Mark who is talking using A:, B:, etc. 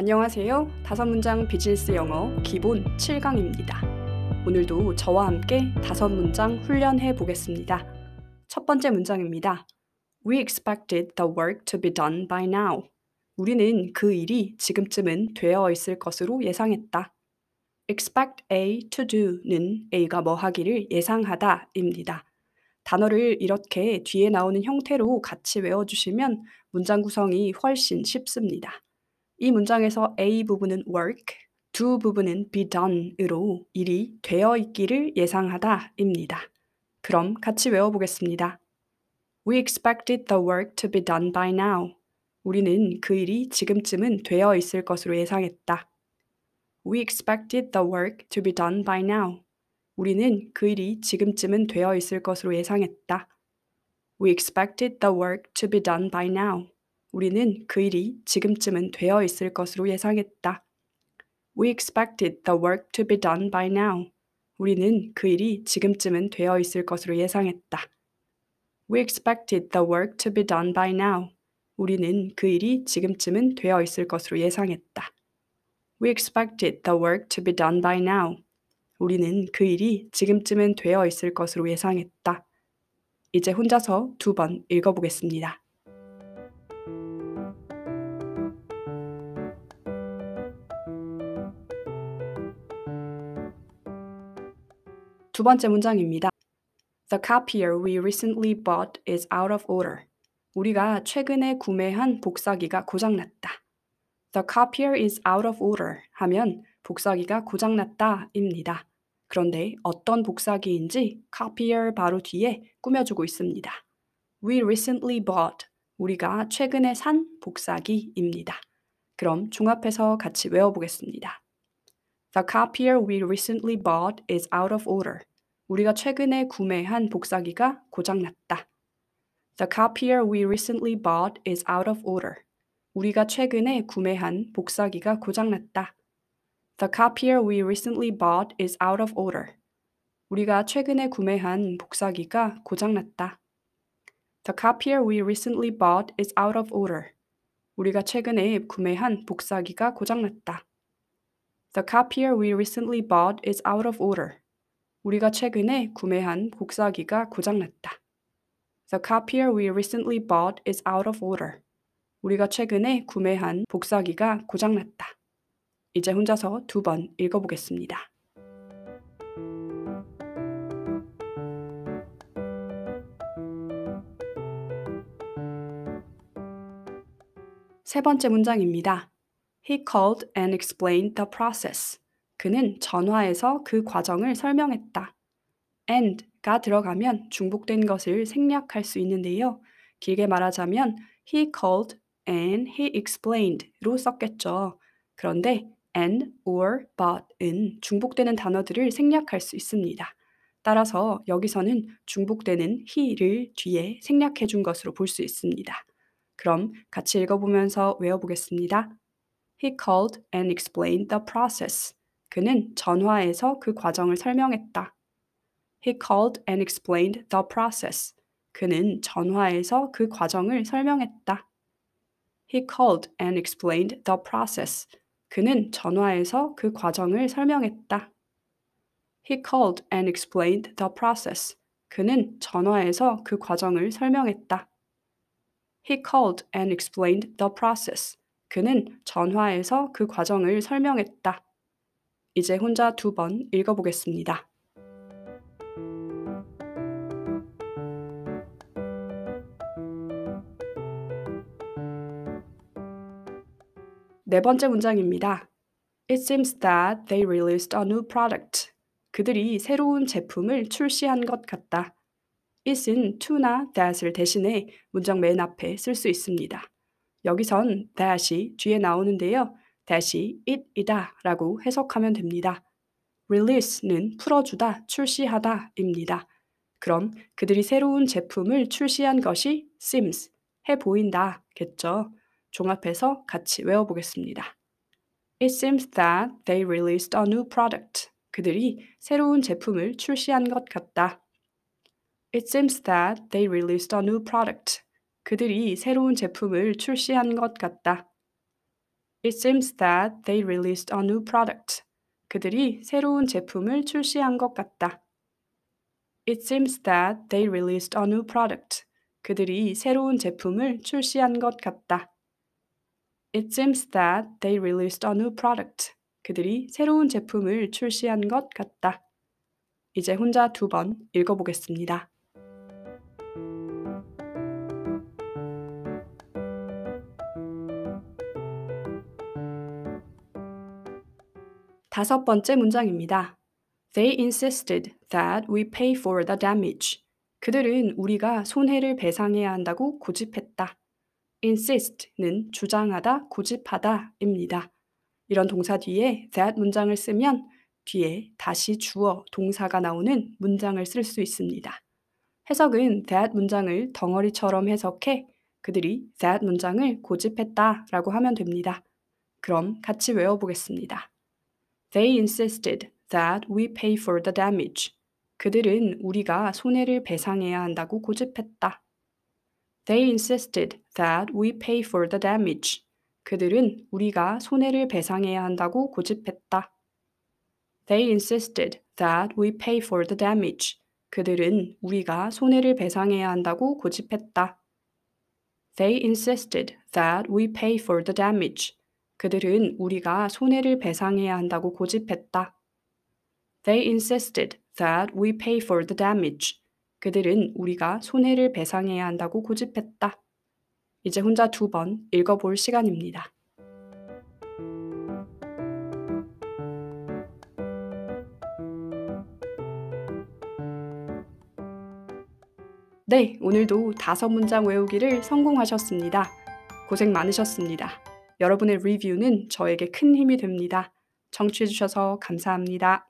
A: 안녕하세요. 다섯 문장 비즈니스 영어 기본 7강입니다. 오늘도 저와 함께 다섯 문장 훈련해 보겠습니다. 첫 번째 문장입니다. We expected the work to be done by now. 우리는 그 일이 지금쯤은 되어 있을 것으로 예상했다. expect A to do는 A가 뭐 하기를 예상하다입니다. 단어를 이렇게 뒤에 나오는 형태로 같이 외워주시면 문장 구성이 훨씬 쉽습니다. 이 문장에서 A 부분은 work, do 부분은 be done으로 일이 되어 있기를 예상하다입니다. 그럼 같이 외워보겠습니다. We expected the work to be done by now. 우리는 그 일이 지금쯤은 되어 있을 것으로 예상했다. We expected the work to be done by now. 우리는 그 일이 지금쯤은 되어 있을 것으로 예상했다. We expected the work to be done by now. 우리는 그 일이 지금쯤은 되어 있을 것으로 예상했다. We expected the work to be done by now. 우리는 그 일이 지금쯤은 되어 있을 것으로 예상했다. We expected the work to be done by now. 우리는 그 일이 지금쯤은 되어 있을 것으로 예상했다. We expected the work to be done by now. 우리는 그 일이 지금쯤은 되어 있을 것으로 예상했다. 이제 혼자서 두 번 읽어보겠습니다. 두 번째 문장입니다. The copier we recently bought is out of order. 우리가 최근에 구매한 복사기가 고장났다. The copier is out of order 하면 복사기가 고장났다입니다. 그런데 어떤 복사기인지 copier 바로 뒤에 꾸며주고 있습니다. We recently bought. 우리가 최근에 산 복사기입니다. 그럼 종합해서 같이 외워보겠습니다. The copier we recently bought is out of order. 우리가 최근에 구매한 복사기가 고장났다. The copier we recently bought is out of order. 우리가 최근에 구매한 복사기가 고장났다. The copier we recently bought is out of order. 우리가 최근에 구매한 복사기가 고장났다. The copier we recently bought is out of order. 우리가 최근에 구매한 복사기가 고장났다. The copier we recently bought is out of order. 우리가 최근에 구매한 복사기가 고장났다. The copier we recently bought is out of order. 우리가 최근에 구매한 복사기가 고장났다. 이제 혼자서 두 번 읽어보겠습니다. 세 번째 문장입니다. He called and explained the process. 그는 전화해서 그 과정을 설명했다. and가 들어가면 중복된 것을 생략할 수 있는데요. 길게 말하자면 he called and he explained로 썼겠죠. 그런데 and, or, but은 중복되는 단어들을 생략할 수 있습니다. 따라서 여기서는 중복되는 he를 뒤에 생략해 준 것으로 볼 수 있습니다. 그럼 같이 읽어보면서 외워보겠습니다. He called and explained the process. 그는 전화해서 그 과정을 설명했다. He called and explained the process. 그는 전화해서 그 과정을 설명했다. He called and explained the process. 그는 전화해서 그 과정을 설명했다. He called and explained the process. 그는 전화해서 그 과정을 설명했다. He called and explained the process. 그는 전화해서 그 과정을 설명했다. 이제 혼자 두 번 읽어보겠습니다. 네 번째 문장입니다. It seems that they released a new product. 그들이 새로운 제품을 출시한 것 같다. it은 to나 that을 대신해 문장 맨 앞에 쓸 수 있습니다. 여기선 that이 뒤에 나오는데요. That이 it이다 라고 해석하면 됩니다. release는 풀어주다, 출시하다 입니다. 그럼 그들이 새로운 제품을 출시한 것이 seems, 해 보인다 겠죠. 종합해서 같이 외워보겠습니다. It seems that they released a new product. 그들이 새로운 제품을 출시한 것 같다. It seems that they released a new product. 그들이 새로운 제품을 출시한 것 같다. It seems that they released a new product. 그들이 새로운 제품을 출시한 것 같다. It seems that they released a new product. 그들이 새로운 제품을 출시한 것 같다. It seems that they released a new product. 그들이 새로운 제품을 출시한 것 같다. 이제 혼자 두 번 읽어보겠습니다. 다섯 번째 문장입니다. They insisted that we pay for the damage. 그들은 우리가 손해를 배상해야 한다고 고집했다. insist는 주장하다, 고집하다입니다. 이런 동사 뒤에 that 문장을 쓰면 뒤에 다시 주어, 동사가 나오는 문장을 쓸 수 있습니다. 해석은 that 문장을 덩어리처럼 해석해 그들이 that 문장을 고집했다 라고 하면 됩니다. 그럼 같이 외워보겠습니다. They insisted that we pay for the damage. 그들은 우리가 손해를 배상해야 한다고 고집했다. They insisted that we pay for the damage. 그들은 우리가 손해를 배상해야 한다고 고집했다. They insisted that we pay for the damage. 그들은 우리가 손해를 배상해야 한다고 고집했다. They insisted that we pay for the damage. 그들은 우리가 손해를 배상해야 한다고 고집했다. They insisted that we pay for the damage. 그들은 우리가 손해를 배상해야 한다고 고집했다. 이제 혼자 두 번 읽어볼 시간입니다. 네, 오늘도 다섯 문장 외우기를 성공하셨습니다. 고생 많으셨습니다. 여러분의 리뷰는 저에게 큰 힘이 됩니다. 청취해주셔서 감사합니다.